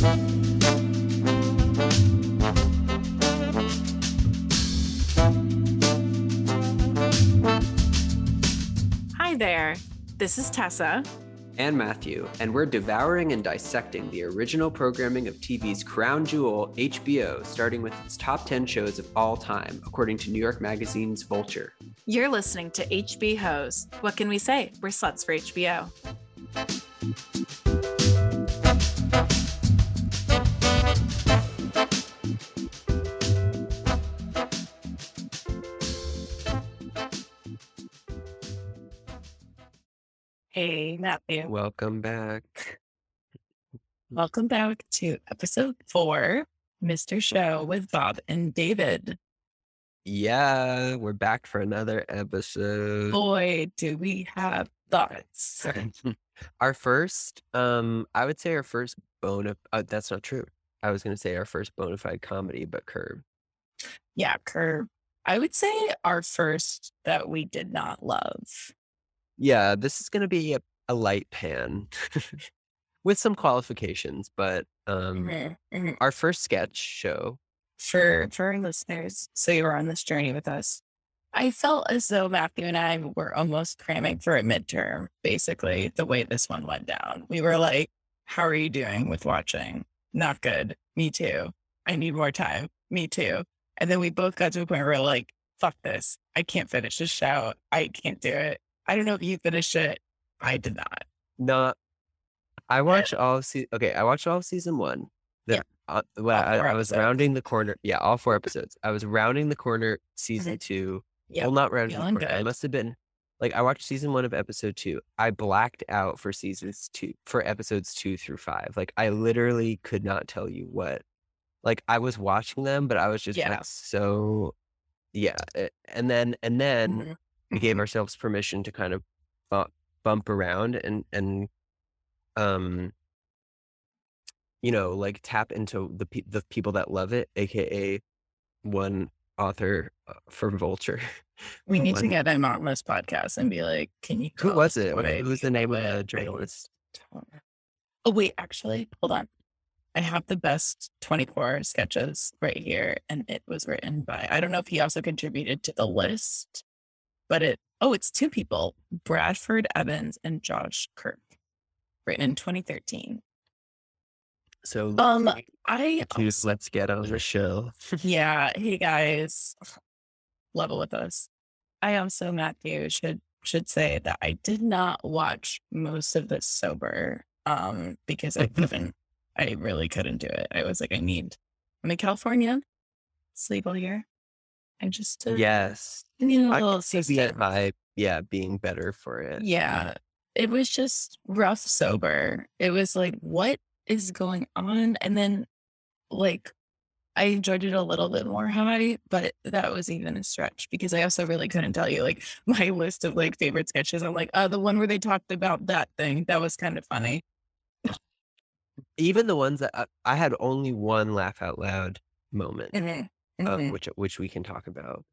Hi there. This is Tessa. and Matthew, and we're devouring and dissecting the original programming of TV's crown jewel, HBO, starting with its top 10 shows of all time, according to New York Magazine's Vulture. You're listening to HB Hose. What can we say? We're sluts for HBO. Hey, Matthew. Welcome back. Welcome back to episode four, Mr. Show with Bob and David. Yeah, we're back for another episode. Boy, do we have thoughts. our first, um, I would say our first bona. Uh, that's not true. I was going to say our first bona fide comedy, but Curb. Yeah, Curb. I would say our first that we did not love. Yeah, this is going to be a, a light pan with some qualifications, but um, Mhm, mhm. our first sketch show. For for our listeners, so you were on this journey with us. I felt as though Matthew and I were almost cramming for a midterm, basically, the way this one went down. We were like, How are you doing with watching? Not good. Me too. I need more time. Me too. And then we both got to a point where we're like, fuck this. I can't finish this show. I can't do it. I don't know if you finished it. I did not. No, I watched all of se- okay. I watched all of season one. The, Yeah. uh, well, I, I was rounding the corner. Yeah, all four episodes. I was rounding the corner. Season Mhm. two. Yeah. Well, not rounding the feeling corner. I must have been like I watched season one of episode two. I blacked out for seasons two for episodes two through five. Like I literally could not tell you what. Like I was watching them, but I was just Yeah. like so. Yeah, eh, and then and then Mhm, we gave ourselves permission to kind of bump, bump around and and um you know like tap into the pe- the people that love it aka one author uh, for vulture We need to get him on this podcast and be like, can you who was it? what Who was the name of the journalist? Oh wait, actually, hold on. I have the best 24 sketches right here, and it was written by I don't know if he also contributed to the list, but it oh, it's two people, Bradford Evans and Josh Kirk, written in 2013. so Um, I let's, let's get on the show yeah, hey guys, level with us. I also Matthew should should say that I did not watch most of this sober, um, because I couldn't. I really couldn't do it. I was like, I need. I'm in California. sleep all here. I just uh, yes I need a little can see the assistance. vibe yeah being better for it Yeah, it was just rough sober. It was like, what is going on? And then, like, I enjoyed it a little bit more high, but that was even a stretch because I also really couldn't tell you like my list of like favorite sketches. I'm like, uh, the one where they talked about that thing that was kind of funny. even the ones that I, I had only one laugh out loud moment Mm-hmm. Uh, which which we can talk about.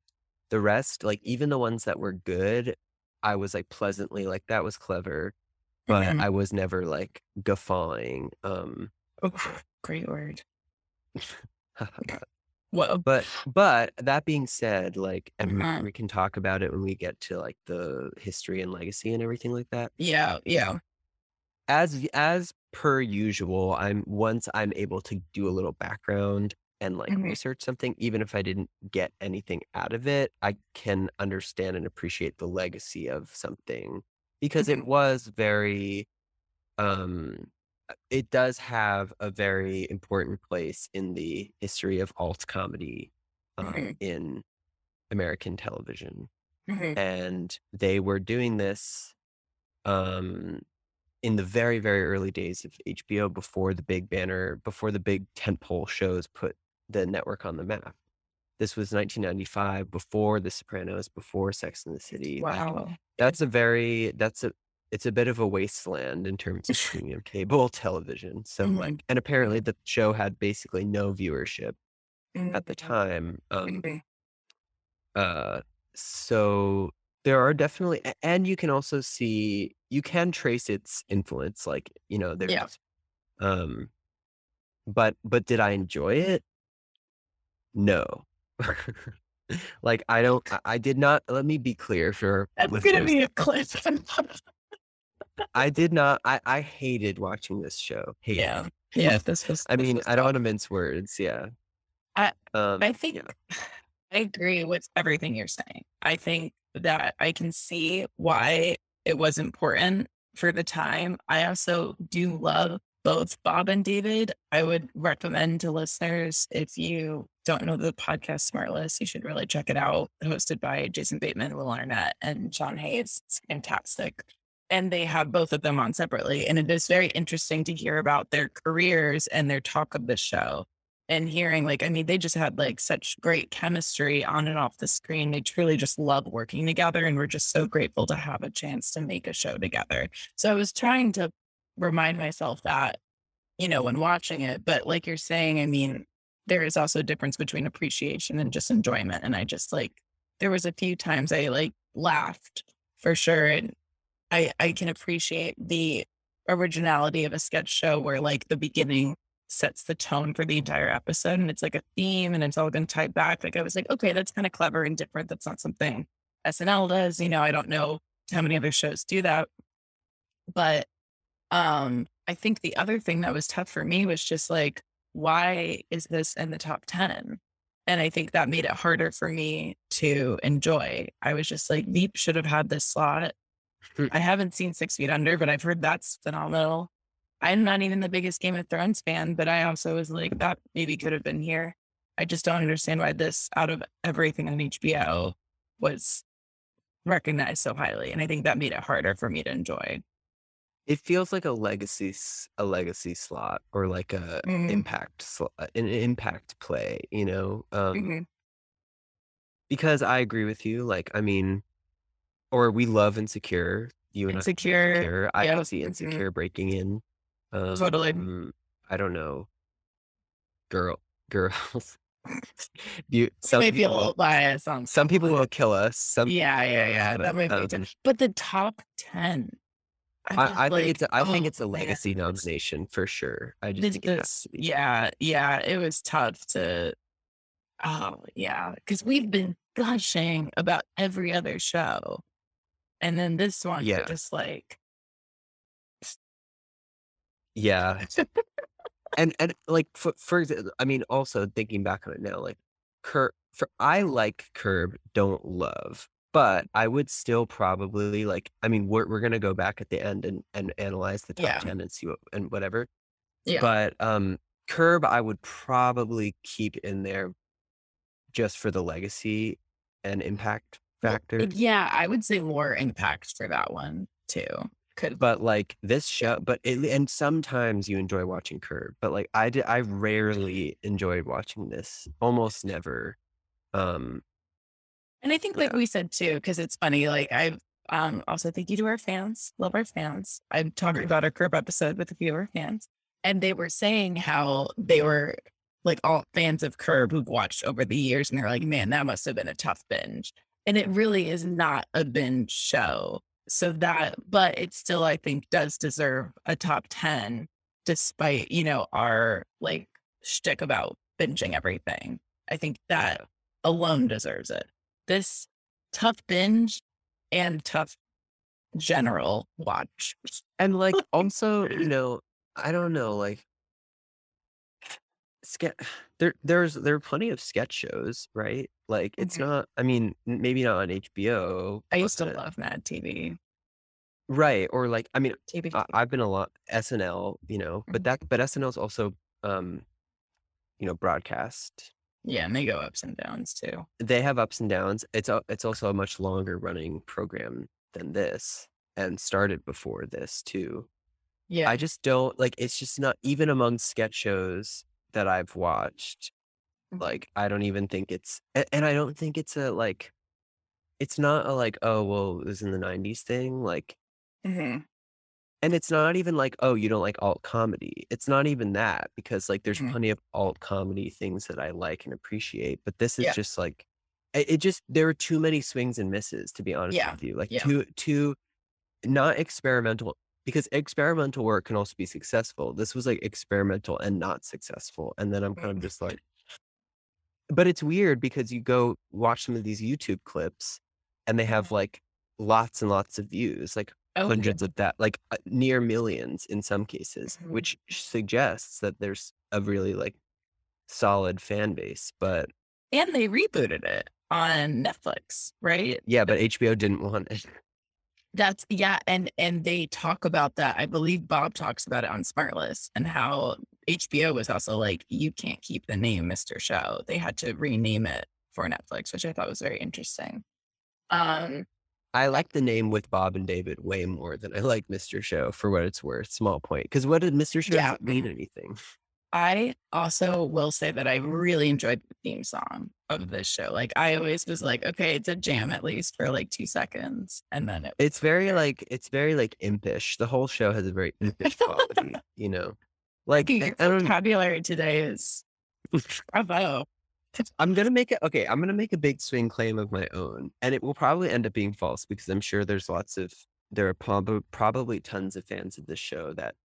The rest, like even the ones that were good, I was like pleasantly like that was clever, but Mhm. I was never like guffawing. Um, oh, Great word. Well, but but that being said, like, Mhm. we can talk about it when we get to like the history and legacy and everything like that. yeah, yeah. As as per usual, I'm once I'm able to do a little background and like Mhm. research something, even if I didn't get anything out of it, I can understand and appreciate the legacy of something because it Mhm. was very um uh, it does have a very important place in the history of alt comedy um, Mhm. in American television Mhm. and they were doing this um in the very very early days of HBO before the big banner before the big tentpole shows put the network on the map. This was 1995 before The Sopranos, before Sex and the City. Wow. That's a very that's a it's a bit of a wasteland in terms of premium cable television. So Mhm. like and apparently the show had basically no viewership at the Mhm. time. Um uh so there are definitely and you can also see you can trace its influence like you know there's Yeah. um but but did I enjoy it? No. like I don't I, did not let me be clear for That's gonna be a clip. I did not I, I hated watching this show. Hated. yeah. Yeah. This was I this mean, was I don't want to mince words, yeah. I- um I think yeah. I agree with everything you're saying. I think that I can see why it was important for the time. I also do love both Bob and David. I would recommend to listeners if you don't know the podcast Smartless, you should really check it out. Hosted by Jason Bateman, Will Arnett, and Sean Hayes. It's fantastic. And they have both of them on separately. And it is very interesting to hear about their careers and their talk of the show and hearing like i mean they just had like such great chemistry on and off the screen they truly just love working together and we're just so grateful to have a chance to make a show together so i was trying to remind myself that you know when watching it but like you're saying i mean there is also a difference between appreciation and just enjoyment and i just like there was a few times i like laughed for sure and i i can appreciate the originality of a sketch show where like the beginning sets the tone for the entire episode and it's like a theme and it's all going to tie back. Like I was like, okay, that's kind of clever and different. That's not something SNL does. You know, I don't know how many other shows do that. But um I think the other thing that was tough for me was just like, why is this in the top 10? And I think that made it harder for me to enjoy. I was just like, Veep should have had this slot. Hmm. I haven't seen Six Feet Under, but I've heard that's phenomenal. I'm not even the biggest Game of Thrones fan, but I also was like, that maybe could have been here. I just don't understand why this, out of everything on HBO, was recognized so highly. And I think that made it harder for me to enjoy. It feels like a legacy a legacy slot or like a Mhm. impact uh, an impact play, you know? Um Mhm. because I agree with you like I mean or we love Insecure. You and I Insecure. Insecure. I yep, see mhm, Insecure breaking in. Um Totally. mm, I don't know. Girl girls. you some Maybe a people little will, biased on some people will kill us. Some Yeah, yeah, yeah. That might be um. But the top 10, I I, think it's a, I think oh it's a legacy it's nomination for sure. I just think it this, yeah, yeah. It was tough to, oh, yeah. Cause we've been gushing about every other show. And then this one, Yeah. just like, Yeah. And and like for for I mean also thinking back on it now like Curb for I like Curb don't love but I would still probably like I mean we're we're going to go back at the end and and analyze the top yeah, 10 and see what and whatever yeah. but um Curb I would probably keep in there just for the legacy and impact factor yeah, I would say more impact for that one too. Could, but like this show but it, and sometimes you enjoy watching curb but like i did i rarely enjoyed watching this almost never um and I think, like yeah we said too, because it's funny, like I've, um, also thank you to our fans, love our fans. I'm talking about our curb episode with a few of our fans, and they were saying how they were like all fans of Curb who've watched over the years, and they're like, man, that must have been a tough binge. And it really is not a binge show. So that, but it still, I think, does deserve a top 10, despite, you know, our like shtick about binging everything. I think that alone deserves it. This tough binge and tough general watch. and like also you know i don't know like ske- there there's there are plenty of sketch shows right like it's Mhm. not i mean maybe not on hbo I used to love Mad TV. right or like i mean TV. I, i've been a lot snl you know but Mhm. that but snl's also um you know broadcast Yeah, and they go ups and downs too. they have ups and downs. It's a, it's also a much longer running program than this and started before this too. Yeah. I just don't like it's just not even among sketch shows that I've watched. Mhm. Like I don't even think it's and, and I don't think it's a like it's not a like oh well it was in the 90s thing like Mhm. And it's not even like oh you don't like alt comedy. It's not even that because like there's Mhm. plenty of alt comedy things that I like and appreciate, but this is Yeah. just like it, it just there are too many swings and misses to be honest Yeah. with you. Like Yeah. too too not experimental because experimental work can also be successful. This was like experimental and not successful. And then I'm kind of just like, but it's weird because you go watch some of these YouTube clips and they have like lots and lots of views, like Oh, hundreds of that, like uh, near millions in some cases, Mhm. which suggests that there's a really like solid fan base. But and they rebooted it on Netflix, right? yeah, but HBO didn't want it. That's yeah, and and they talk about that. I believe Bob talks about it on Smartless and how HBO was also like, you can't keep the name Mr. Show. They had to rename it for Netflix, which I thought was very interesting. Um, I like the name with Bob and David way more than I like Mr. Show for what it's worth. Small point. Because what did Mr. Show Yeah. mean anything? I also will say that I really enjoyed the theme song of mm-hmm. this show. Like I always was like, okay, it's a jam at least for like two seconds, and then it It's very like it's very like impish. The whole show has a very impish quality, you know. Like I I don't vocabulary today is bravo. I'm gonna make it okay. I'm gonna make a big swing claim of my own, and it will probably end up being false because I'm sure there's lots of there are prob- probably tons of fans of this show that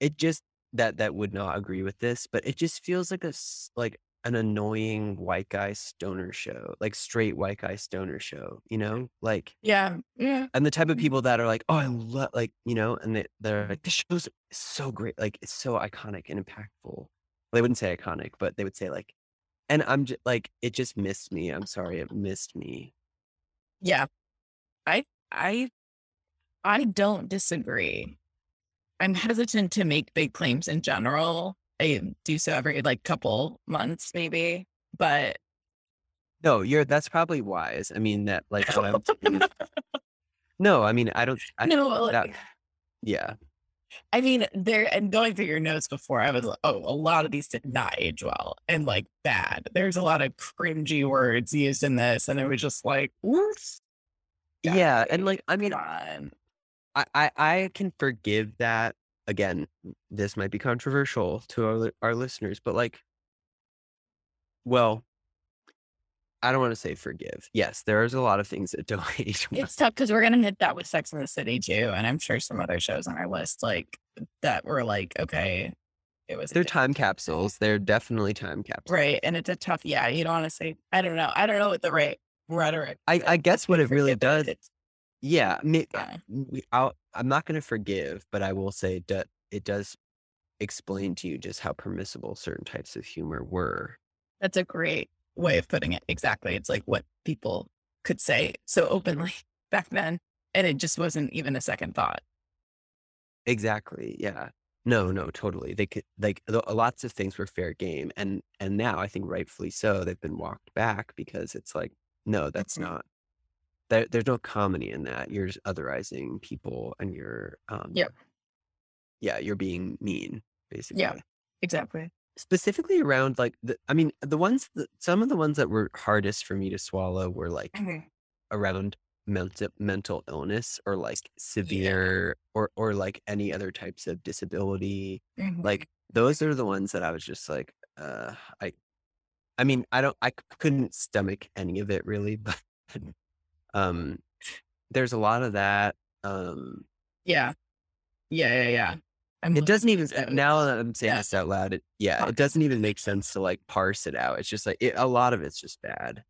it just that that would not agree with this, but it just feels like a like an annoying white guy stoner show, like straight white guy stoner show, you know, like Yeah, yeah. and the type of mm. people that are like, oh, I love like you know, and they they're like, this show's so great, like it's so iconic and impactful. They wouldn't say iconic, but they would say like, and I'm just like, it just missed me. I'm uh-huh. sorry, it missed me. Yeah. I I I don't disagree. I'm hesitant to make big claims in general. I do so every like couple months maybe, but No, you're that's probably wise. I mean that like what I'm no, I mean I don't. I, no, like, that- yeah, I mean, there and going through your notes before, I was oh, a lot of these did not age well and like bad. There's a lot of cringy words used in this, and it was just like, oops. yeah, and like I mean I, I I can forgive that. Again, this might be controversial to our our listeners, but like, well, I don't want to say forgive. Yes, there's a lot of things that don't age well. It's tough because we're gonna hit that with Sex in the City too, and I'm sure some other shows on our list like that were like, okay, it was They're time capsules. They're definitely time capsules. right? And it's a tough, yeah. You don't want to say, I don't know, I don't know what the right rhetoric. I, I guess what it really forgive it. does. Yeah, me, uh, Yeah. we, I'll, I'm not going to forgive, but I will say that it does explain to you just how permissible certain types of humor were. That's a great way of putting it. Exactly. It's like what people could say so openly back then. And it just wasn't even a second thought. Exactly. Yeah. No, no, totally. They could like lo- lots of things were fair game, and and now I think rightfully so. They've been walked back because it's like, no, that's Mhm. not. There, there's no comedy in that. You're just otherizing people, and you're, um, Yep. yeah, you're being mean, basically. Yeah, exactly. Specifically around like the, I mean, the ones, that, some of the ones that were hardest for me to swallow were like around mental mental illness or like severe or or like any other types of disability Mhm. like those are the ones that i was just like uh i i mean i don't i couldn't stomach any of it really but um there's a lot of that um yeah. Yeah. Yeah. Yeah. I'm it doesn't even those. now that i'm saying Yeah. this out loud it yeah Fuck. it doesn't even make sense to like parse it out it's just like it, a lot of it's just bad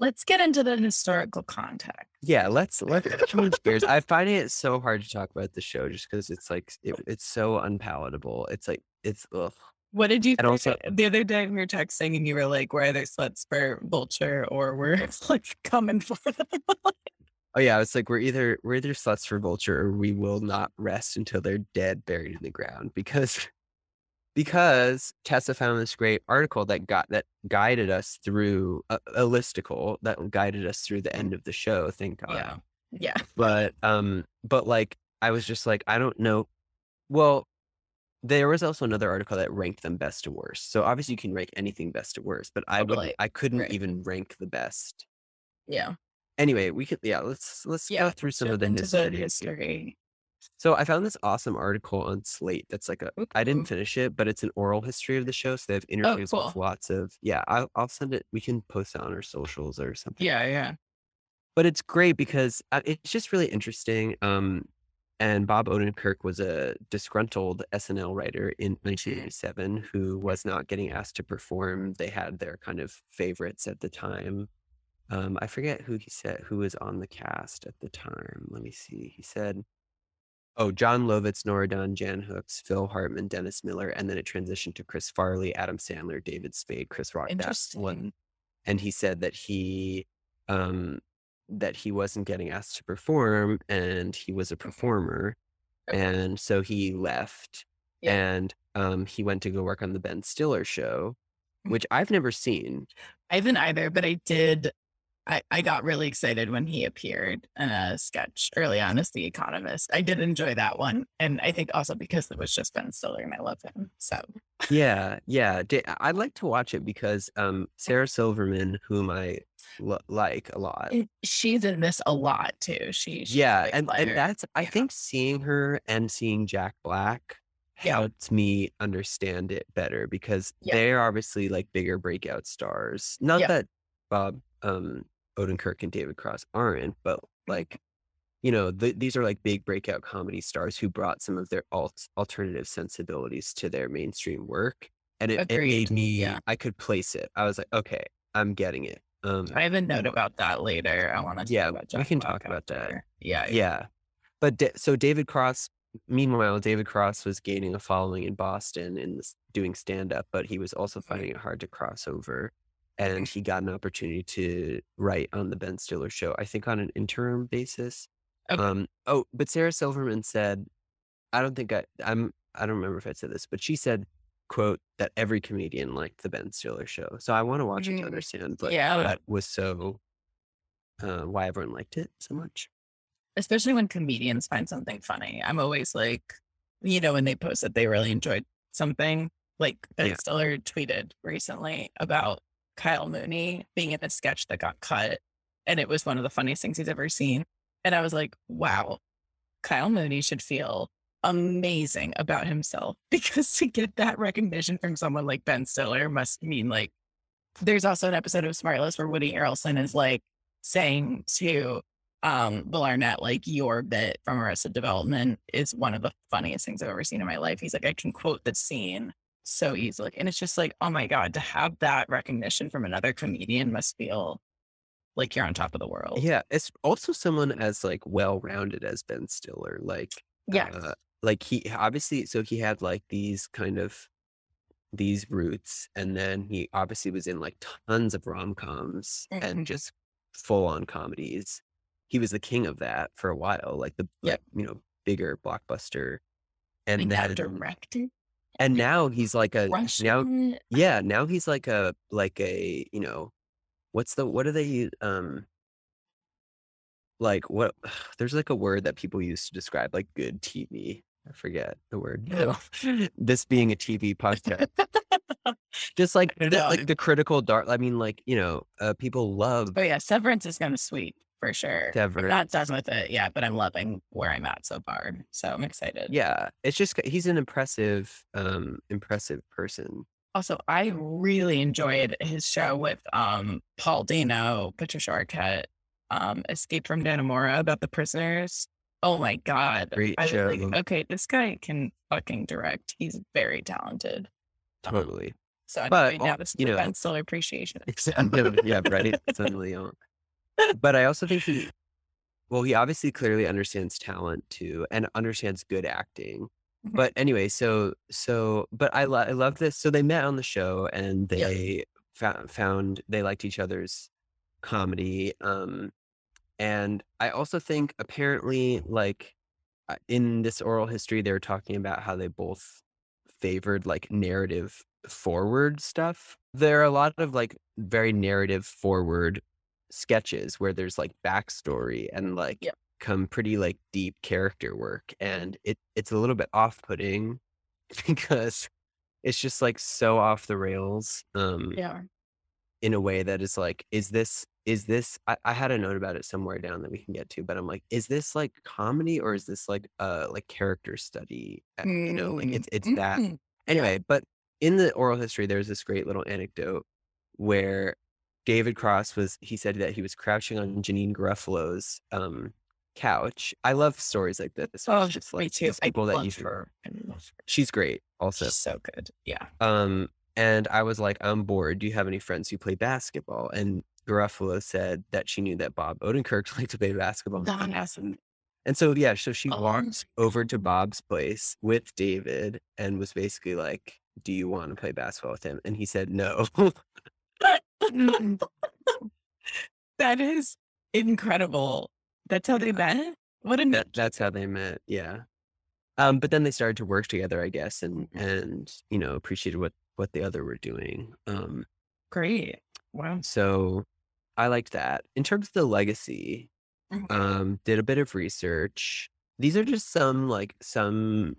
Let's get into the historical context. Yeah, let's let's change gears. I find it so hard to talk about the show just because it's like it, it's so unpalatable. It's like it's ugh. What did you And think also- the other day we were texting and you were like, we're either sluts for vulture or we're like coming for them. Oh yeah, it's like we're either we're either sluts for vulture or we will not rest until they're dead, buried in the ground because because Tessa found this great article that got that guided us through a, a listicle that guided us through the end of the show. Thank God. yeah. Yeah. but um but like i was just like i don't know well there was also another article that ranked them best to worst so obviously you can rank anything best to worst but i would i couldn't Right. even rank the best Yeah. Anyway we could yeah let's let's Yeah, go through some of the history, the history. so i found this awesome article on slate that's like a i Ooh. didn't finish it but it's an oral history of the show so they have interviews with Oh, cool. lots of yeah I'll, I'll send it we can post it on our socials or something Yeah. Yeah. but it's great because uh, it's just really interesting. Um, and Bob Odenkirk was a disgruntled SNL writer in 1987 who was not getting asked to perform. They had their kind of favorites at the time. Um, I forget who he said who was on the cast at the time. Let me see. He said, "Oh, Jon Lovitz, Nora Dunn, Jan Hooks, Phil Hartman, Dennis Miller," and then it transitioned to Chris Farley, Adam Sandler, David Spade, Chris Rock. Interesting. one, and he said that he um, that he wasn't getting asked to perform, and he was a performer, and so he left, Yeah. and um, he went to go work on the Ben Stiller show, Mm. which I've never seen. I haven't either, but I did. I, I got really excited when he appeared in a sketch early on as The Economist. I did enjoy that one. And I think also because it was just Ben Stiller and I love him. So, Yeah, yeah. I'd like to watch it because um, Sarah Silverman, whom I l- like a lot. she's in this a lot too. She, she's Yeah, and, and that's I Yeah. think seeing her and seeing Jack Black Yeah. helped me understand it better because Yeah. they're obviously like bigger breakout stars. Not Yeah. that Bob um Odenkirk and David Cross aren't, but like you know, th- these are like big breakout comedy stars who brought some of their alt- alternative sensibilities to their mainstream work. And it, it made me, yeah. I could place it. I was like, okay, I'm getting it. Um, I have a note about that later. I want to Yeah, talk about we can talk about that. after. Yeah. yeah. But da- so David Cross, meanwhile, David Cross was gaining a following in Boston and doing stand up, but he was also finding it hard to cross over. And he got an opportunity to write on the Ben Stiller show, I think on an interim basis. Okay. Um, oh, but Sarah Silverman said, I don't think I, I'm, I don't remember if I said this, but she said, quote, that every comedian liked the Ben Stiller show. So I want to watch it to Mm, understand like yeah. what was so, uh, why everyone liked it so much. especially when comedians find something funny. I'm always like, you know, when they post that they really enjoyed something, like Ben Yeah. Stiller tweeted recently about Kyle Mooney being in a sketch that got cut. And it was one of the funniest things he's ever seen. And I was like, wow, Kyle Mooney should feel amazing about himself because to get that recognition from someone like Ben Stiller must mean like, there's also an episode of Smartless where Woody Harrelson is like saying to um Will Arnett, like your bit from Arrested Development is one of the funniest things I've ever seen in my life. He's like, I can quote the scene so easily. And it's just like, oh my God, to have that recognition from another comedian must feel like you're on top of the world. Yeah, it's also someone as like well rounded as Ben Stiller. Like, Yeah. uh, like he obviously, so he had like these kind of these roots, and then he obviously was in like tons of rom coms Mhm. and just full on comedies. He was the king of that for a while, like the Yep. like, you know bigger blockbuster, and And then directed. And now he's like a now yeah now he's like a like a you know what's the what are they um like what there's like a word that people use to describe like good tv i forget the word this being a tv podcast. Just like the, like the critical dark i mean like you know uh people love Oh yeah, Severance is kind of sweep for sure. I'm not done with it yet, but I'm loving where I'm at so far. So I'm excited. yeah it's just he's an impressive um impressive person Also, I really enjoyed his show with um Paul Dano, Patricia Arquette, um, Escape from Dannemora about the prisoners. Oh my god. Great I was like, show. okay, this guy can fucking direct. He's very talented. Um, totally So But, anyway, now this is you know- Stiller appreciation. yeah, right. Suddenly on. But I also think he, well, he obviously clearly understands talent too, and understands good acting. Mhm. But anyway, so so, but I lo- I love this. So they met on the show, and Yeah. they found found they liked each other's comedy. Um, and I also think apparently, like uh, in this oral history, they were talking about how they both favored like narrative forward stuff. There are a lot of like very narrative forward sketches where there's like backstory and like come pretty like deep character work and it it's a little bit off-putting because it's just like so off the rails um Yeah. in a way that is like is this is this I, I had a note about it somewhere down that we can get to but i'm like is this like comedy or is this like uh like character study Uh, you know like it's it's that Mhm. Anyway, but in the oral history, there's this great little anecdote where David Cross was, he said that he was crouching on Janeane Garofalo's um, couch. I love stories like this. Oh, just me like too. these I people that you her. She's great. Also, She's so good. Yeah. um, and I was like, I'm bored. Do you have any friends who play basketball? And Garofalo said that she knew that Bob Odenkirk liked to play basketball. God, awesome. And so yeah, so she Oh, walked over to Bob's place with David and was basically like, "Do you want to play basketball with him?" And he said no. that is incredible. That's how they met. What a that, that's how they met. Yeah. Um, but then they started to work together, I guess, and and you know appreciated what what the other were doing. Um, Great. Wow. so I liked that. In terms of the legacy, Mhm. um, did a bit of research. These are just some like some.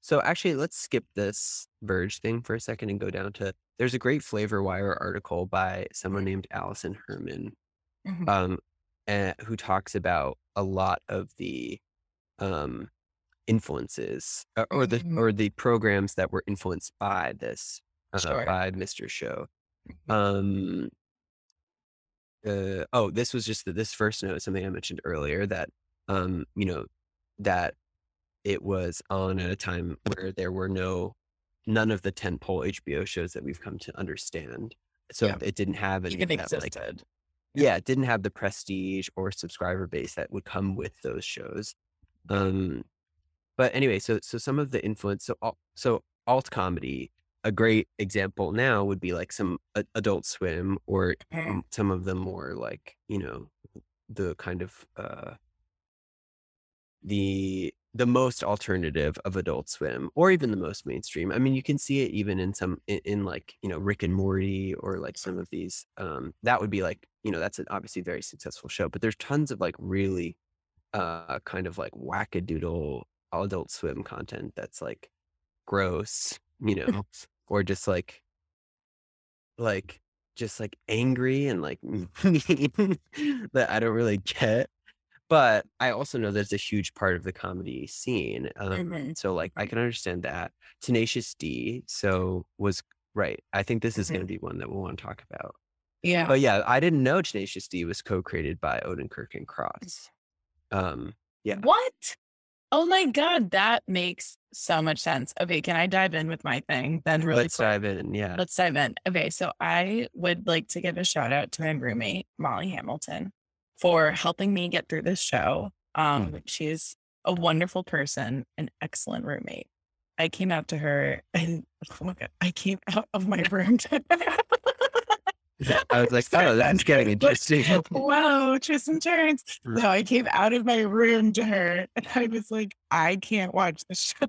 So actually, let's skip this Verge thing for a second and go down to. There's a great Flavorwire article by someone named Alison Herman, Mhm. um, eh, who talks about a lot of the um, influences uh, or the Mhm. or the programs that were influenced by this uh, Sure. by Mr. Show. Mhm. Um, uh, oh, this was just the, this first note, something I mentioned earlier that, um, you know, that it was on at a time where there were no, none of the tentpole HBO shows that we've come to understand. So Yeah. it didn't have any Even of that, like, existed. yeah, it didn't have the prestige or subscriber base that would come with those shows. Um, but anyway, so so some of the influence, so so alt comedy, a great example now would be like some a- Adult Swim or Mhm. some of them more like you know the kind of uh the the most alternative of Adult Swim or even the most mainstream. I mean, you can see it even in some in, in like you know Rick and Morty or like some of these. Um, that would be like you know that's an obviously very successful show, but there's tons of like really uh kind of like wackadoodle Adult Swim content that's like gross, you know, or just like like just like angry and like mean that I don't really get. But I also know that's a huge part of the comedy scene. Um, Mhm. so like I can understand that. Tenacious D, so was right. I think this is Mhm. going to be one that we'll want to talk about. Yeah. But yeah, I didn't know Tenacious D was co-created by Odenkirk and Cross. Um, yeah. What? Oh my God. That makes so much sense. Okay. Can I dive in with my thing then really let's quick? dive in. Yeah. Let's dive in. Okay, so I would like to give a shout out to my roommate, Molly Hamilton, for helping me get through this show. Um, she's a wonderful person, an excellent roommate. I came out to her and oh my god, I came out of my room. I was like, oh, that's getting interesting. wow, twists and turns. Mm. So I came out of my room to her and I was like, I can't watch this show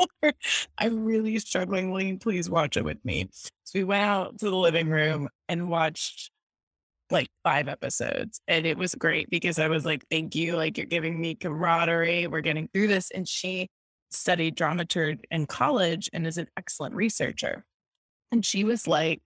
anymore. I'm really struggling. Will you please watch it with me? So we went out to the living room and watched like five episodes. And it was great because I was like, thank you. Like, you're giving me camaraderie. We're getting through this. And she studied dramaturg in college and is an excellent researcher. And she was like,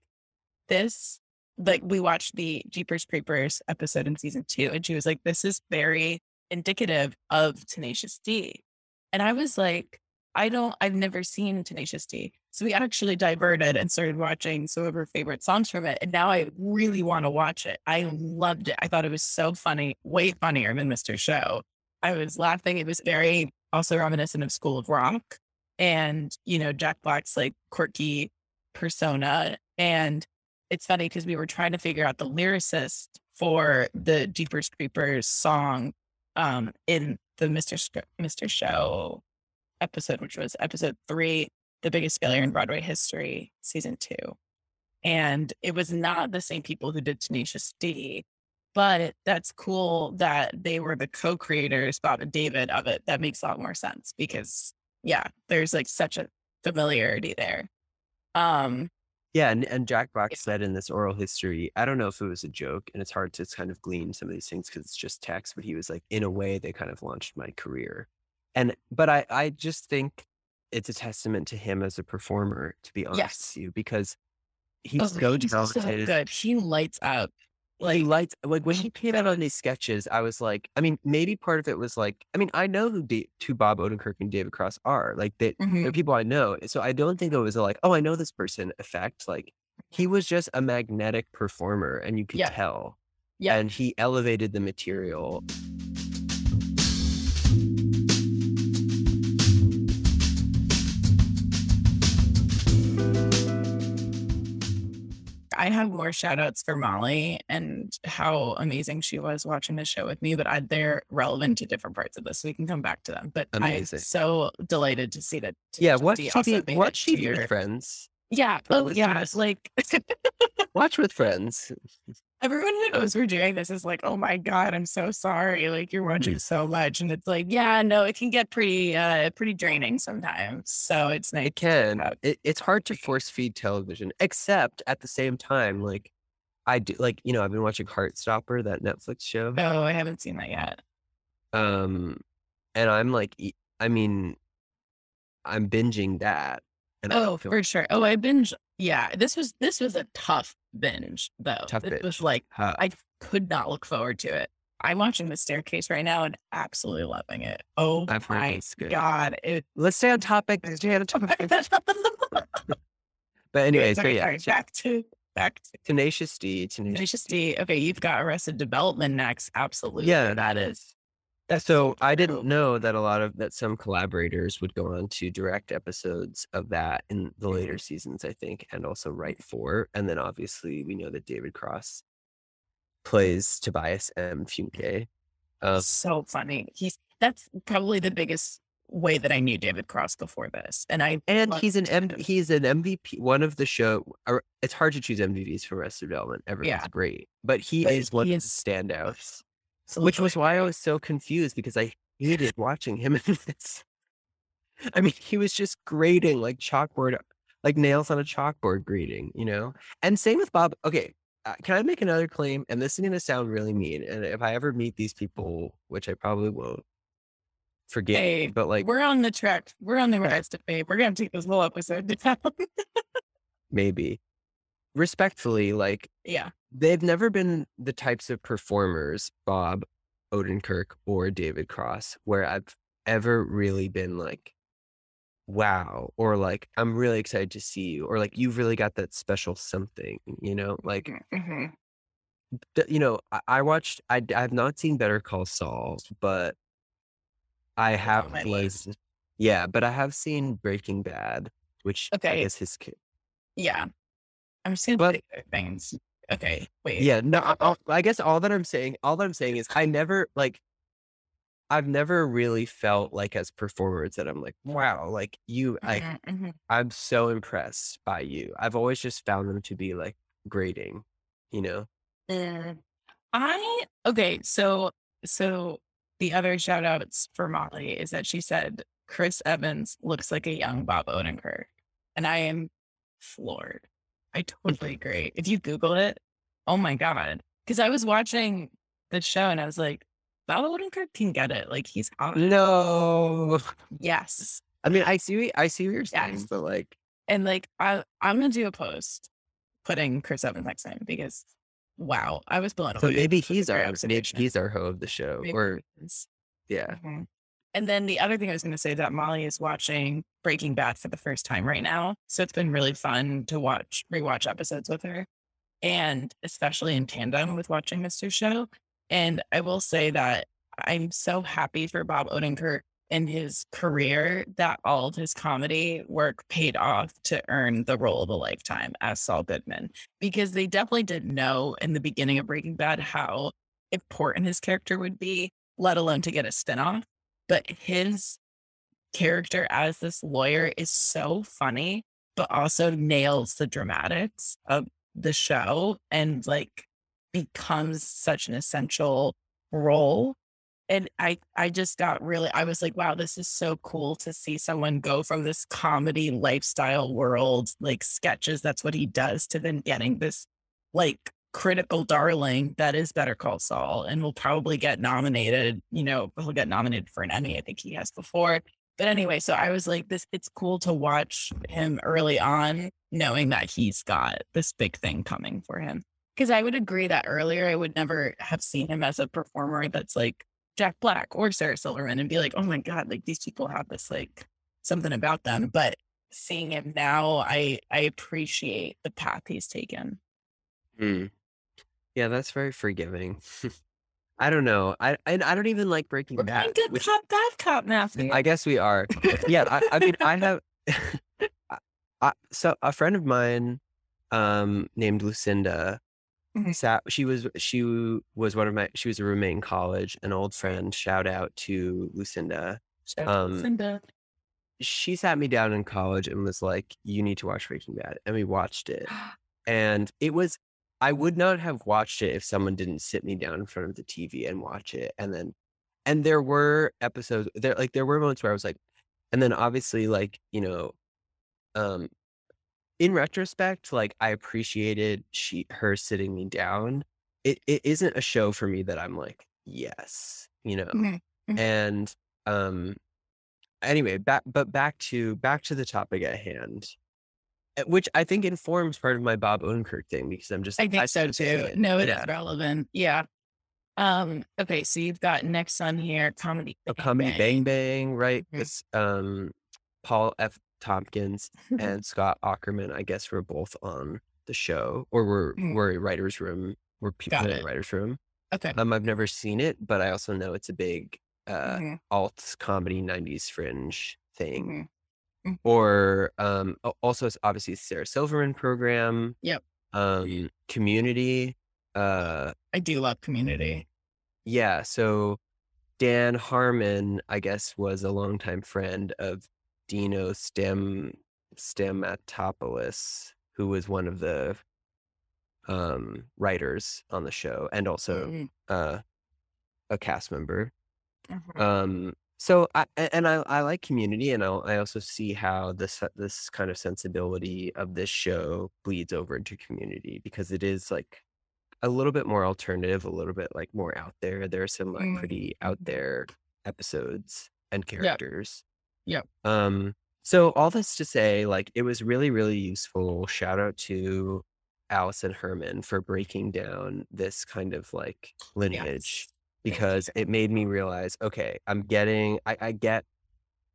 this, like, we watched the Jeepers Creepers episode in season two. And she was like, this is very indicative of Tenacious D. And I was like, I don't, I've never seen Tenacious D. So we actually diverted and started watching some of her favorite songs from it. And now I really want to watch it. I loved it. I thought it was so funny, way funnier than Mr. Show. I was laughing. It was very also reminiscent of School of Rock and, you know, Jack Black's like quirky persona. And it's funny because we were trying to figure out the lyricist for the Jeepers Creepers song um, in the Mr. Sh- Mr. Show episode, which was episode three, the biggest failure in Broadway history, season two. And it was not the same people who did Tenacious D, but that's cool that they were the co-creators, Bob and David, of it. That makes a lot more sense because yeah, there's like such a familiarity there. Um, Yeah, and, and Jack Black said in this oral history, I don't know if it was a joke, and it's hard to kind of glean some of these things because it's just text, but he was like, in a way, they kind of launched my career. And but I I just think it's a testament to him as a performer, to be honest Yes. with you, because he's oh, so he's so talented. good. He lights up. He Like, liked like when he came out on these sketches, I was like, I mean, maybe part of it was like, I mean, I know who Da- who Bob Odenkirk and David Cross are, like mhm. they're people I know, so I don't think it was a like, oh, I know this person effect. Like he was just a magnetic performer, and you could Yeah. tell, Yeah. and he elevated the material. I have more shout outs for Molly and how amazing she was watching the show with me, but I, they're relevant to different parts of this. So we can come back to them. But Amazing. I'm so delighted to see that. Yeah, what watch D also TV, made watch it to TV with friends. Yeah. But Oh, yeah. just- Like Watch with friends. everyone who knows we're doing this is like, oh my God, I'm so sorry. Like you're watching Mm. so much. And it's like, yeah, no, it can get pretty, uh, pretty draining sometimes. So it's nice. It can. It, it's hard to force feed television, except at the same time, like I do. Like you know, I've been watching Heartstopper, that Netflix show. Oh, I haven't seen that yet. Um, and I'm like, I mean, I'm binging that. And Oh, for sure. Oh, I binge. Yeah, this was this was a tough binge though. Tough it was like huh, I could not look forward to it. I'm watching The Staircase right now and absolutely loving it. Oh I've my good. god! It, Let's stay on topic. Let's stay on topic. But anyway, so yeah, sorry, back to back to Tenacious D, Tenacious. Tenacious D. Okay, you've got Arrested Development next. Absolutely. Yeah. that is. That's So I didn't know that a lot of that some collaborators would go on to direct episodes of that in the later Mm-hmm. seasons, I think, and also write for. And then obviously we know that David Cross plays Tobias M. Funke. Um, so funny. He's that's probably the biggest way that I knew David Cross before this, and I and he's an M- he's an MVP. One of the show. It's hard to choose MVPs for Arrested Development. Everyone's Yeah. great, but he But is one he of the standouts. Absolutely. Which was why I was so confused because I hated watching him in this. I mean, he was just grading like chalkboard, like nails on a chalkboard grading, you know? And same with Bob. Okay, uh, can I make another claim? And this is going to sound really mean. And if I ever meet these people, which I probably won't, forget. Hey, but like we're on the track. We're on the rise to fame. We're gonna take this whole episode down. maybe respectfully, like yeah. they've never been the types of performers, Bob Odenkirk or David Cross, where I've ever really been like, wow, or like, I'm really excited to see you, or like, you've really got that special something, you know? Like, Mhm. th- you know, I, I watched, I, I have not seen Better Call Saul, but I have, many. like, yeah, but I have seen Breaking Bad, which I Okay. guess his kid. Yeah. I'm just gonna But- say other things. Okay. Wait. Yeah, no, I, I'll- guess all that I'm saying, all that I'm saying is I never like, I've never really felt like as performers that I'm like, wow, like you, like Mhm, mhm. I'm so impressed by you. I've always just found them to be like grading, you know? Mm. I okay, so so the other shout outs for Molly is that she said Chris Evans looks like a young Bob Odenkirk. And I am floored. I totally agree. If you Google it, oh my God. Because I was watching the show and I was like, Bob Odenkirk can get it. Like he's hot. No, Yes. I mean, I see, I see what you're saying, Yes. but like, And like I I'm gonna do a post putting Chris Evans next time because wow, I was blown away. so maybe he's our, maybe he's our hoe of the show, Maybe or yeah, Mhm. And then the other thing I was going to say that Molly is watching Breaking Bad for the first time right now. So it's been really fun to watch, rewatch episodes with her. And especially in tandem with watching Mr. Show. And I will say that I'm so happy for Bob Odenkirk in his career that all of his comedy work paid off to earn the role of a lifetime as Saul Goodman. Because they definitely didn't know in the beginning of Breaking Bad how important his character would be, let alone to get a spinoff but his character as this lawyer is so funny, but also nails the dramatics of the show and like becomes such an essential role. And I, I just got really, I was like, wow, this is so cool to see someone go from this comedy lifestyle world, like sketches, that's what he does, to then getting this like critical darling that is Better Call Saul and will probably get nominated. You know, he'll get nominated for an Emmy. I think he has before. But anyway, so I was like, this, it's cool to watch him early on, knowing that he's got this big thing coming for him. Because I would agree that earlier, I would never have seen him as a performer that's like Jack Black or Sarah Silverman and be like, oh my God, like these people have this like something about them. But seeing him now, I I appreciate the path he's taken. Hmm. Yeah, that's very forgiving. I don't know. I and I don't even like Breaking We're Bad. good which- cop, bad cop, Matthew. I guess we are. yeah, I, I mean, I have. I, I, so a friend of mine um, named Lucinda. Mhm. Sat, she was she was one of my she was a roommate in college, an old friend. Shout out to Lucinda. Shout out Um, Lucinda. She sat me down in college and was like, "You need to watch Breaking Bad," and we watched it. And it was I would not have watched it if someone didn't sit me down in front of the TV and watch it. And then and there were episodes there like there were moments where I was like and then obviously like, you know, um in retrospect, like I appreciated she her sitting me down. It it isn't a show for me that I'm like, yes, you know. And um anyway, back but back to back to the topic at hand. Uh, Which I think informs part of my Bob Odenkirk thing because I'm just I think so started too. it. No, it is Yeah. relevant. Yeah. Um, okay, so you've got next on here, comedy. Bang comedy Bang. bang bang, right? Mhm. It's um Paul F. Tompkins and Scott Aukerman, I guess, were both on the show or were Mm. were writers' room, were people in writers' room. Okay. Um, I've never seen it, but I also know it's a big uh Mhm, alt comedy 90s fringe thing. Mhm. Or um also it's obviously Sarah Silverman program. Yep. Um community. Uh I do love community. yeah, so Dan Harmon, I guess, was a longtime friend of Dino Stem Stamatopoulos, who was one of the um writers on the show and also Mhm, uh a cast member. mhm. Um so I and I I like community and I I also see how this this kind of sensibility of this show bleeds over into community because it is like a little bit more alternative, a little bit like more out there. There are some like Mm, pretty out there episodes and characters. Yep. Um so all this to say like it was really really useful. Shout out to Alison Herman for breaking down this kind of like lineage Yes. Because it made me realize okay, I'm getting I I get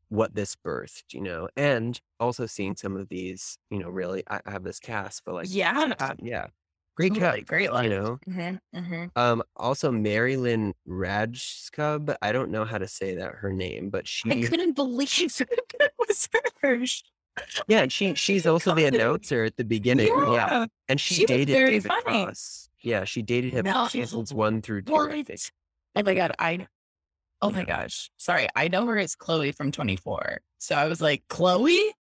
what this birthed, you know, and also seeing some of these, you know, really I, I have this cast, but like Yeah. uh, yeah, great Totally. Great you line. know. hmm hmm Um, also Mary Lynn Rajskub. I don't know how to say that her name, but she I couldn't believe it was her. yeah, she she's also the announcer at the beginning. Yeah. Yeah. And she, She dated very David funny. Cross. Yeah, she dated him No. seasons one through two, I think. What? Oh my god, I oh my gosh. Sorry, I know her as Chloe from 24. So I was like, Chloe?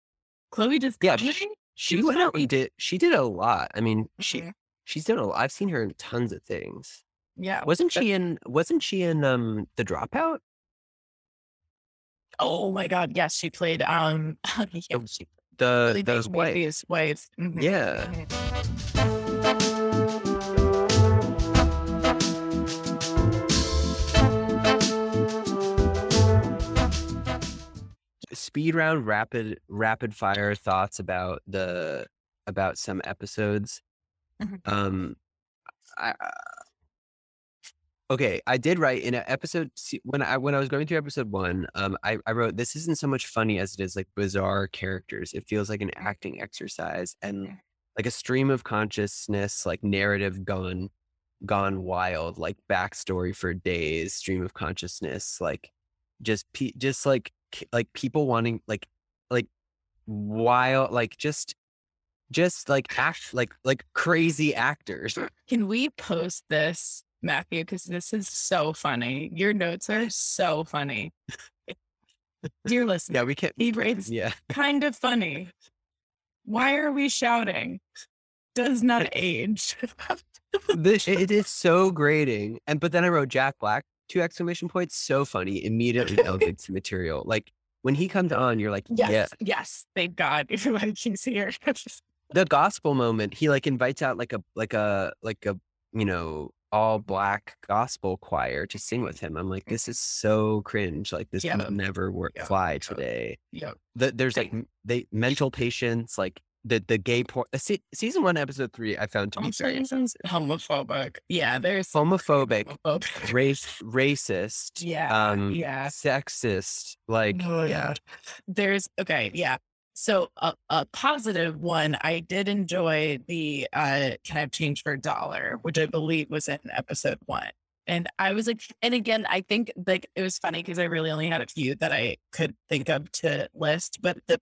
Chloe just Yeah, she, She she went out and did she did a lot. I mean, she Mhm. she's done a lot. I've seen her in tons of things. Yeah. Wasn't she in wasn't she in um The Dropout? Oh my god, yes, she played um yeah, The- she The the wife. Wife. Mhm, Yeah. Speed round rapid rapid fire thoughts about the about some episodes. Mhm. um i uh, okay i did write in a episode when i when i was going through episode one um I, I wrote this isn't so much funny as it is like bizarre characters. It feels like an acting exercise and like a stream of consciousness like narrative gone gone wild like backstory for days stream of consciousness like just pe- just like like people wanting like like wild like just just like act like like crazy actors Can we post this, Matthew? Because this is so funny. Your notes are so funny. Dear listener, yeah we can't he rates yeah kind of funny. Why are we shouting? Does not age. this it is so grating and but then i wrote jack black two exclamation points so funny immediately elevates the material like when he comes on you're like yes, yeah yes. Thank God everybody can see her. the gospel moment he like invites out like a like a like a you know all black gospel choir to sing with him i'm like mm. this is so cringe like this Yeah. would never work Yeah. fly today Yeah. the, there's like they mental patients like the the gay por- uh, se- season one episode three i found to be very Homophobic. homophobic. Yeah, there's homophobic homophobic. race racist Yeah, um yeah. sexist like Oh, yeah There's okay, yeah. So a, a positive one, I did enjoy the uh can I have change for a dollar, which I believe was in episode one. And I was like, and again, I think like it was funny because I really only had a few that I could think of to list, but the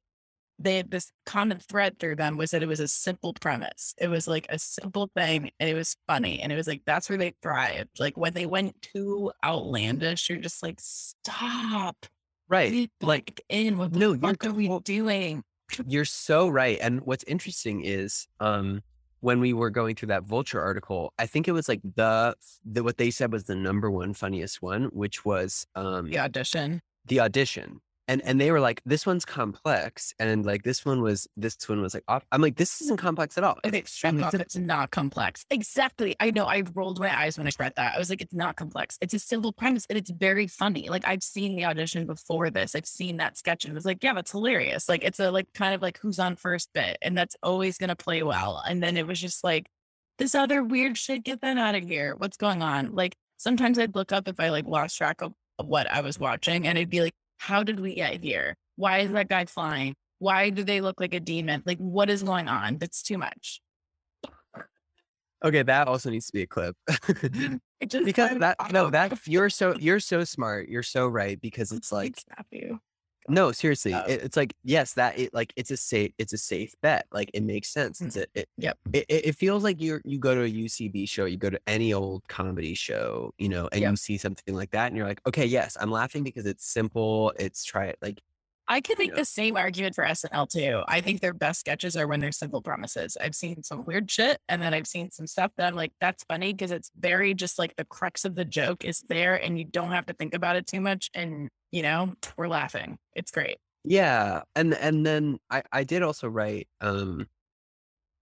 they had this common thread through them was that it was a simple premise. It was like a simple thing and it was funny. And it was like, that's where they thrived. Like when they went too outlandish, you're just like, stop. Right. Like in what No, fuck are we to- doing? You're so right. And what's interesting is um when we were going through that vulture article, I think it was like the, the what they said was the number one funniest one, which was um The audition. the audition. And and they were like, this one's complex. And like this one was this one was like off. I'm like, this isn't complex at all. And it struck it's off. a- It's not complex. Exactly. I know. I rolled my eyes when I read that. I was like, it's not complex. It's a simple premise and it's very funny. Like I've seen the audition before this. I've seen that sketch and it was like, yeah, that's hilarious. Like it's a like kind of like who's on first bit. And that's always gonna play well. And then it was just like, this other weird shit, get that out of here. What's going on? Like sometimes I'd look up if I like lost track of, of what I was watching and I'd be like, how did we get here? Why is that guy flying? Why do they look like a demon? Like, what is going on? That's too much. Okay, that also needs to be a clip. Just because that no, that you're so you're so smart. You're so right because it's like. No, seriously, Oh. it, it's like yes, that it like it's a safe it's a safe bet. Like it makes sense. It's mm-hmm. a, it, Yep. It, it it feels like you you go to a UCB show, you go to any old comedy show, you know, and Yep. you see something like that, and you're like, okay, yes, I'm laughing because it's simple. It's try it like I could make Yeah. the same argument for SNL too. I think their best sketches are when they're simple premises. I've seen some weird shit and then I've seen some stuff that I'm like, that's funny because it's very just like the crux of the joke is there and you don't have to think about it too much. And, you know, we're laughing. It's great. Yeah, and and then I I did also write um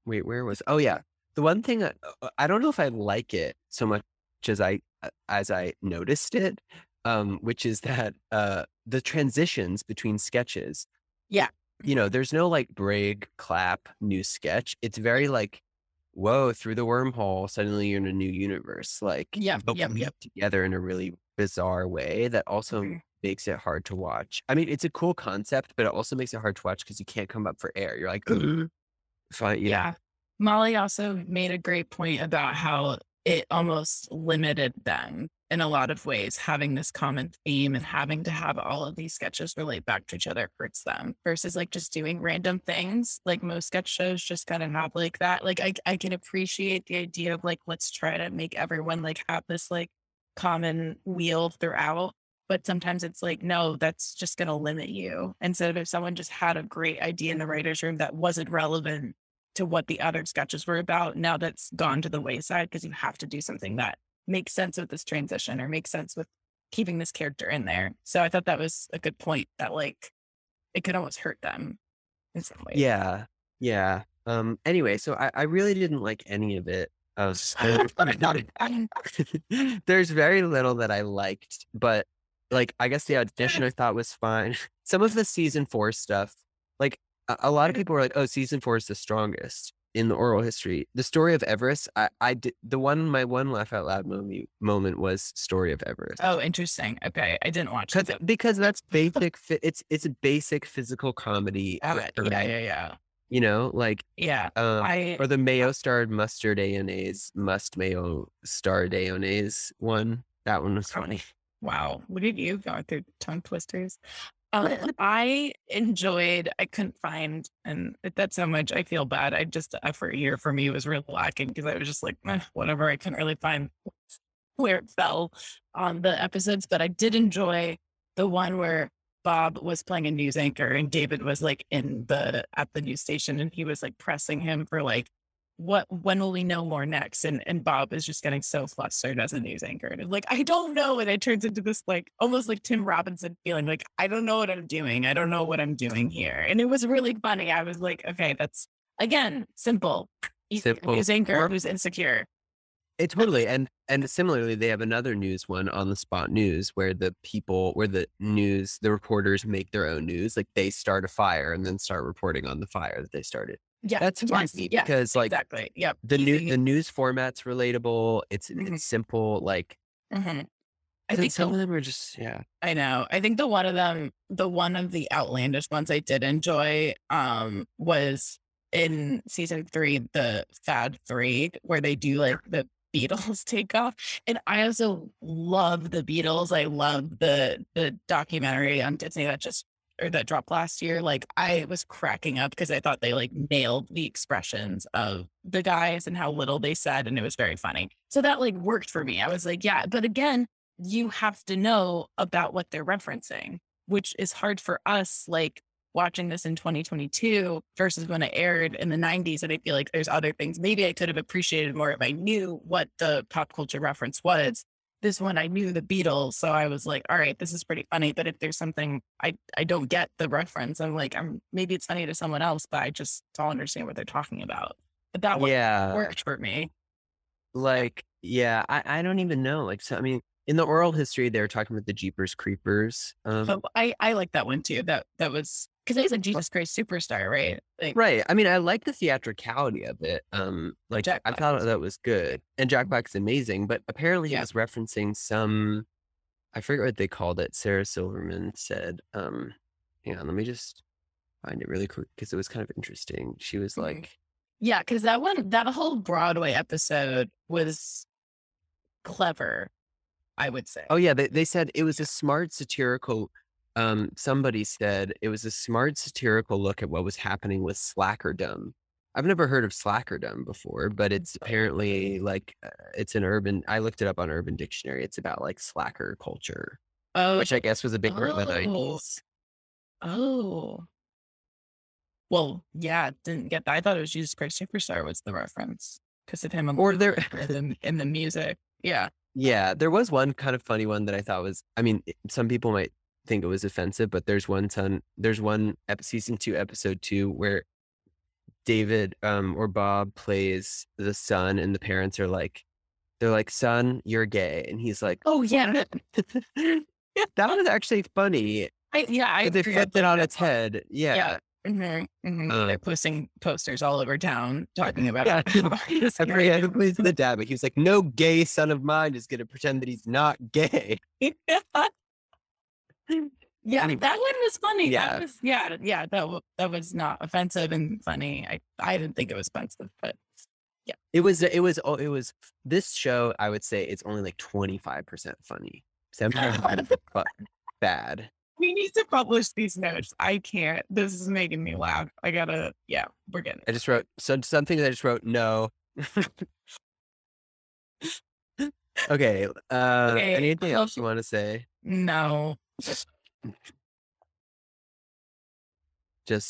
wait, where was Oh yeah. The one thing I, uh, I don't know if I like it so much as I uh, as I noticed it um which is that uh the transitions between sketches. Yeah. You know, there's no like break, clap, new sketch. It's very like whoa, through the wormhole, suddenly you're in a new universe. Like yeah, but yep, yep. together in a really bizarre way that also Mhm. makes it hard to watch. I mean, it's a cool concept, but it also makes it hard to watch because you can't come up for air. You're like, "Ugh." fine, yeah. Yeah. Molly also made a great point about how it almost limited them in a lot of ways, having this common theme and having to have all of these sketches relate back to each other hurts them versus like just doing random things. Like most sketch shows just kind of have like that. Like I, I can appreciate the idea of like, let's try to make everyone like have this like common wheel throughout. But sometimes it's like, no, that's just going to limit you. Instead of if someone just had a great idea in the writer's room that wasn't relevant to what the other sketches were about. Now that's gone to the wayside because you have to do something that makes sense with this transition or make sense with keeping this character in there. So I thought that was a good point that like it could almost hurt them in some ways. Yeah. Yeah. Um, anyway, so I, I really didn't like any of it. Um, there's very little that I liked, but like I guess the audition I thought was fine. Some of the season four stuff, like a, a lot of people were like, "Oh, season four is the strongest in the oral history." The story of Everest, I, I did the one. My one laugh out loud moment moment was story of Everest. Oh, interesting. Okay. I didn't watch it. because that's basic. It's it's a basic physical comedy. Yeah, actor, yeah, yeah, yeah. You know, like Yeah. um, I or the mayo starred mustard mayonnaise must mayo star mayonnaise one. That one was funny. Wow. What did you go through tongue twisters? Uh, I enjoyed, I couldn't find, and that's how much I feel bad. I just, the effort here for me was really lacking because I was just like, "Meh, whatever. I couldn't really find where it fell on the episodes, but I did enjoy the one where Bob was playing a news anchor and David was like in the, at the news station and he was like pressing him for like, what when will we know more next? And and bob is just getting so flustered as a news anchor. And like i don't know. And it turns into this like almost like tim robinson feeling like i don't know what i'm doing. I don't know what i'm doing here. And it was really funny. I was like okay that's again simple. He's Simple. news anchor Or- who's insecure. It totally. And and similarly they have another news one on the spot news where the people where the news the reporters make their own news. Like they start a fire and then start reporting on the fire that they started. Yeah That's funny yeah because like exactly yep the new the news format's relatable. It's Mhm. it's simple like Mhm. i think some the of them are just yeah. I know. I think the one of them, the one of the outlandish ones I did enjoy, um, was in season three, the Fad Three, where they do like the Beatles take off. And I also love the Beatles. I love the the documentary on Disney that just or that dropped last year, like I was cracking up because I thought they like nailed the expressions of the guys and how little they said. And it was very funny. So that like worked for me. I was like, yeah. But again, you have to know about what they're referencing, which is hard for us, like watching this in 2022 versus when it aired in the 90s. And I feel like there's other things maybe I could have appreciated more if I knew what the pop culture reference was this one I knew the Beatles, so I was like, all right, this is pretty funny. But if there's something I I don't get the reference, I'm like, I'm maybe it's funny to someone else, but I just don't understand what they're talking about. But that one Yeah. worked for me. Like, yeah, I, I don't even know. Like, so I mean, in the oral history, they were talking about the Jeepers Creepers. Um, But I I like that one too. That that was because he's a Jesus Christ superstar, right? Like, right. I mean, I like the theatricality of it. Um, like Jack I thought that was good, and Jack Black's amazing. But apparently, Yeah. it was referencing some. I forget what they called it. Sarah Silverman said, um, hang on, let me just find it really quick because it was kind of interesting. She was Mhm. like, Yeah, because that one, that whole Broadway episode was clever, I would say. Oh yeah, they they said it was a smart satirical. Um, somebody said it was a smart satirical look at what was happening with slackerdom. I've never heard of slackerdom before, but it's apparently like uh, it's an urban. I looked it up on Urban Dictionary. It's about like slacker culture, Oh, which I guess was a big part of the Oh. nineties. oh. Well, yeah, didn't get that. I thought it was Jesus Christ Superstar was the reference because of him Or there, in, in the music. Yeah. yeah, there was one kind of funny one that I thought was. I mean, some people might think it was offensive, but there's one son. There's one ep- season two, episode two, where David um or Bob plays the son and the parents are like they're like son you're gay and he's like Oh yeah. that was actually funny I, yeah. I they flipped it on its head yeah, Mhm, mhm. Uh, They're posting posters all over town talking about yeah. his I forget who plays the dad but he was like no gay son of mine is gonna pretend that he's not gay yeah, Anyway. that one was funny. Yeah. That was yeah, yeah. That that was not offensive and funny. I I didn't think it was offensive, but yeah, it was it was oh, it was this show I would say it's only like 25% funny 75 fu- bad we need to publish these notes. I can't. This is making me laugh. I gotta. Yeah, we're getting. I just wrote so something that I just wrote no. okay. Uh Okay, anything else you want to say? No, Just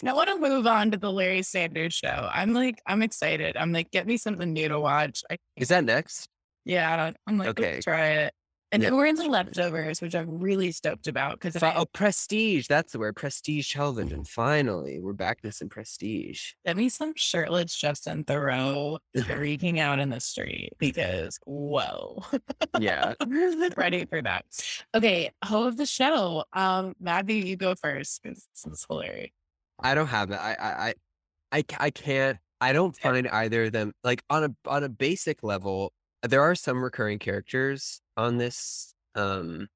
I want to move on to the Larry Sanders show. I'm like, I'm excited. I'm like, get me something new to watch. I, is that next? yeah, I'm like, Okay. let's try it. And Yeah. we're in the leftovers, which I'm really stoked about because oh, prestige. That's the word. Prestige television. Finally, we're back to some prestige. Get me some shirtless Justin Theroux freaking out in the street because whoa. Yeah. Ready for that. Okay, hoe of the show. Um, Matthew, you go first because this is hilarious. I don't have it. I I I I, can't. I don't find either of them like on a on a basic level. There are some recurring characters on this. Um.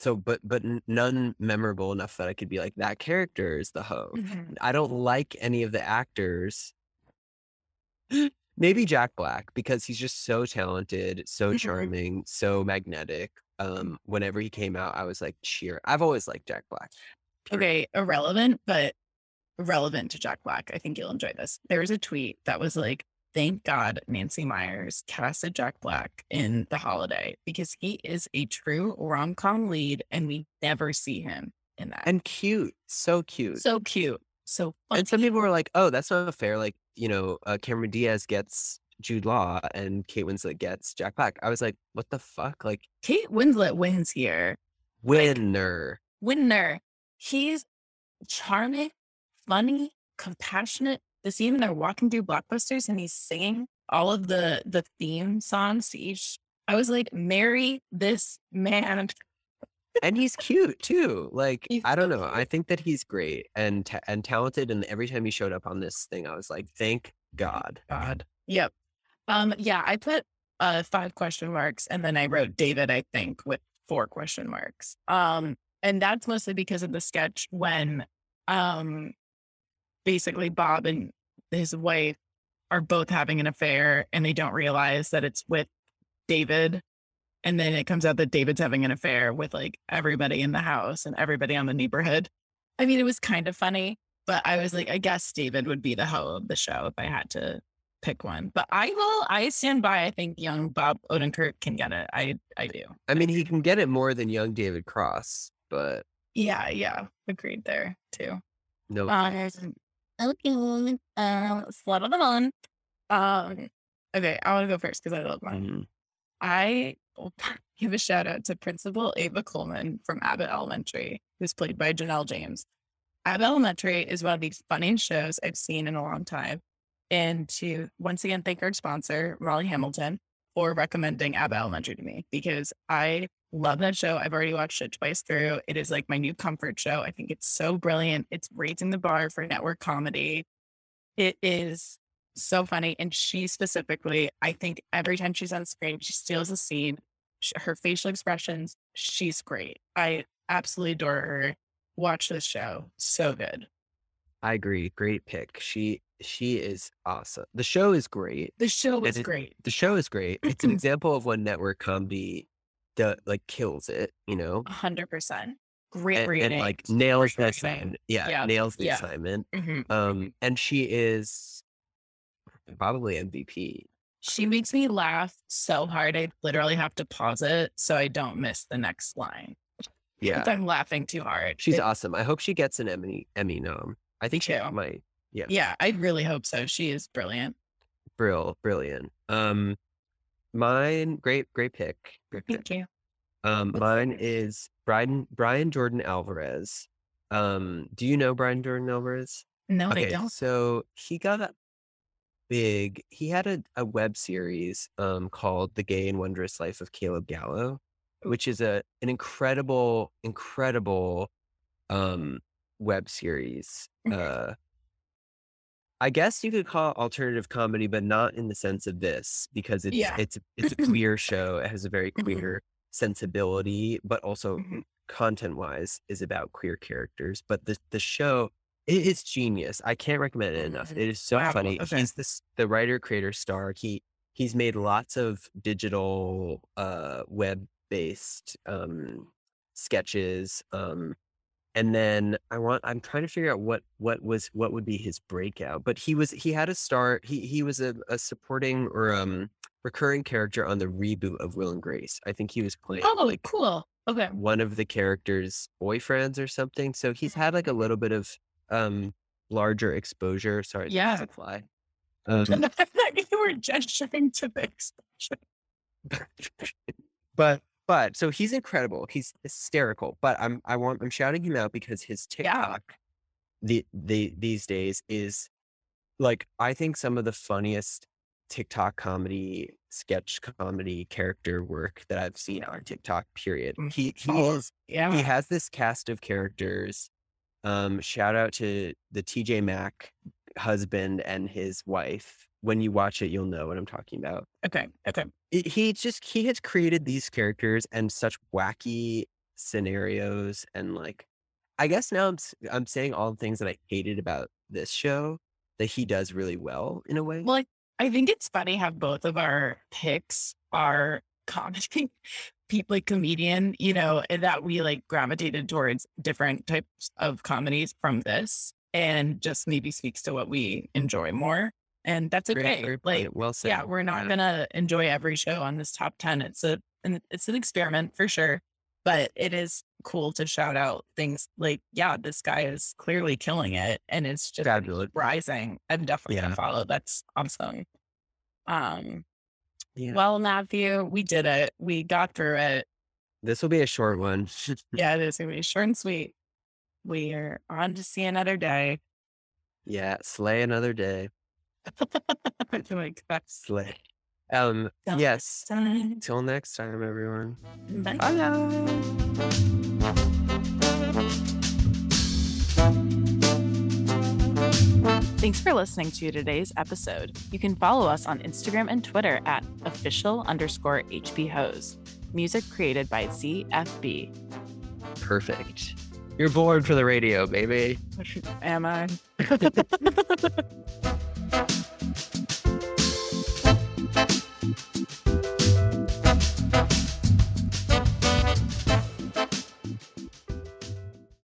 So, but but none memorable enough that I could be like that character is the hoe. I don't like any of the actors. Maybe Jack Black because he's just so talented, so Mhm. charming, so magnetic. Um, whenever he came out, I was like cheer. I've always liked Jack Black. period. Okay, irrelevant, but relevant to Jack Black. I think you'll enjoy this. There was a tweet that was like, thank God Nancy Meyers casted Jack Black in The Holiday because he is a true rom com lead and we never see him in that. And cute, so cute. so cute. So funny. and some people were like, "Oh, that's not fair." Like, you know, uh, Cameron Diaz gets Jude Law, and Kate Winslet gets Jack Black. I was like, "What the fuck?" Like, Kate Winslet wins here. winner. Winner. He's charming, funny, compassionate. The scene when they're walking through blockbusters and he's singing all of the the theme songs to each. I was like, marry this man. and he's cute too. Like He's I don't so know. cute. I think that he's great and ta- and talented. And every time he showed up on this thing, I was like, thank God. God. Yep. Um, yeah, I put uh five question marks and then I wrote David, I think, with four question marks. Um, and that's mostly because of the sketch when um basically Bob and his wife are both having an affair and they don't realize that it's with David. And then it comes out that David's having an affair with like everybody in the house and everybody on the neighborhood. I mean, it was kind of funny, but I was like, I guess David would be the hoe of the show if I had to pick one. But I will, I stand by. I think young Bob Odenkirk can get it. I, I do. I mean, he can get it more than young David Cross, but Yeah, yeah, agreed there too. no. Um, okay, uh, slut of the month. Um, okay, I want to go first because I love mine. Mhm. I give a shout out to Principal Ava Coleman from Abbott Elementary, who's played by Janelle James. Abbott Elementary is one of the funniest shows I've seen in a long time. And to once again thank our sponsor, Molly Hamilton, for recommending Abbott Elementary to me because I love that show. I've already watched it twice through. It is like my new comfort show. I think it's so brilliant. It's raising the bar for network comedy. It is so funny. And she specifically, I think every time she's on screen, she steals a scene. Her facial expressions, she's great. I absolutely adore her. Watch this show. So good. I agree. Great pick. She she is awesome. The show is great. The show is it- great. The show is great. It's an example of when network comedy do, like kills it, you know? Hundred percent. Great And, reading. and like nails the assignment. Yeah, Yeah, nails the yeah. assignment. Mhm. Um and she is probably MVP. She makes me laugh so hard. I literally have to pause it so I don't miss the next line. Yeah. I'm laughing too hard. She's It- awesome. I hope she gets an Emmy Emmy nom. I think she too. might. Yeah. yeah, I really hope so. She is brilliant. Brill, brilliant. Um mine great great pick. Great pick. Thank you. Um What's mine yours? is Brian Brian Jordan Alvarez. Um do you know Brian Jordan Alvarez? No, Okay, don't. so he got a big he had a, a web series um called The Gay and Wondrous Life of Caleb Gallo, which is a an incredible, incredible um web series. Uh I guess you could call it alternative comedy, but not in the sense of this, because it's Yeah. it's it's a queer show. It has a very Mhm. queer sensibility, but also Mhm. content wise is about queer characters. But the the show it is genius. I can't recommend it enough. Mhm. It is so Wow, funny. okay. He's this the writer creator star. He he's made lots of digital uh web based um sketches. Um and then I want I'm trying to figure out what what was what would be his breakout. But he was he had a star he he was a, a supporting or um recurring character on the reboot of Will and Grace. I think he was playing Oh, like cool. Okay. one of the characters' boyfriends or something. So he's had like a little bit of um larger exposure. Sorry, Yeah. that's fly. Um, you were gesturing to the expression. but but so he's incredible. He's hysterical. But I'm I want I'm shouting him out because his Yeah. TikTok the the these days is like I think some of the funniest TikTok comedy sketch comedy character work that I've seen on TikTok. Period. Mm. He he Oh, is Yeah. he has this cast of characters. Um, shout out to the TJ Maxx husband and his wife. When you watch it, you'll know what I'm talking about. Okay. Okay. He just he has created these characters and such wacky scenarios and like I guess now I'm I'm saying all the things that I hated about this show that he does really well in a way. Well, I, I think it's funny how both of our picks are comedy, people like comedian, you know, that we like gravitated towards different types of comedies from this and just maybe speaks to what we enjoy more. And that's okay. great like, well said. yeah, we're not gonna enjoy every show on this top 10. It's a, and it's an experiment for sure, but it is cool to shout out things like, yeah, this guy is clearly killing it. And it's just Fabulous. rising. I'm definitely Yeah. gonna follow. That's awesome. Um, Yeah. well, Matthew, we did it. We got through it. This will be a short one. Yeah, it is gonna be short and sweet. We are on to see another day. yeah, slay another day. I feel like Slay. Um, Till yes. time. Till next time, everyone. Bye. Bye. Thanks for listening to today's episode. You can follow us on Instagram and Twitter at official underscore HB Hose. Music created by ZFB. Perfect. You're born for the radio, baby. Am I? Thank you.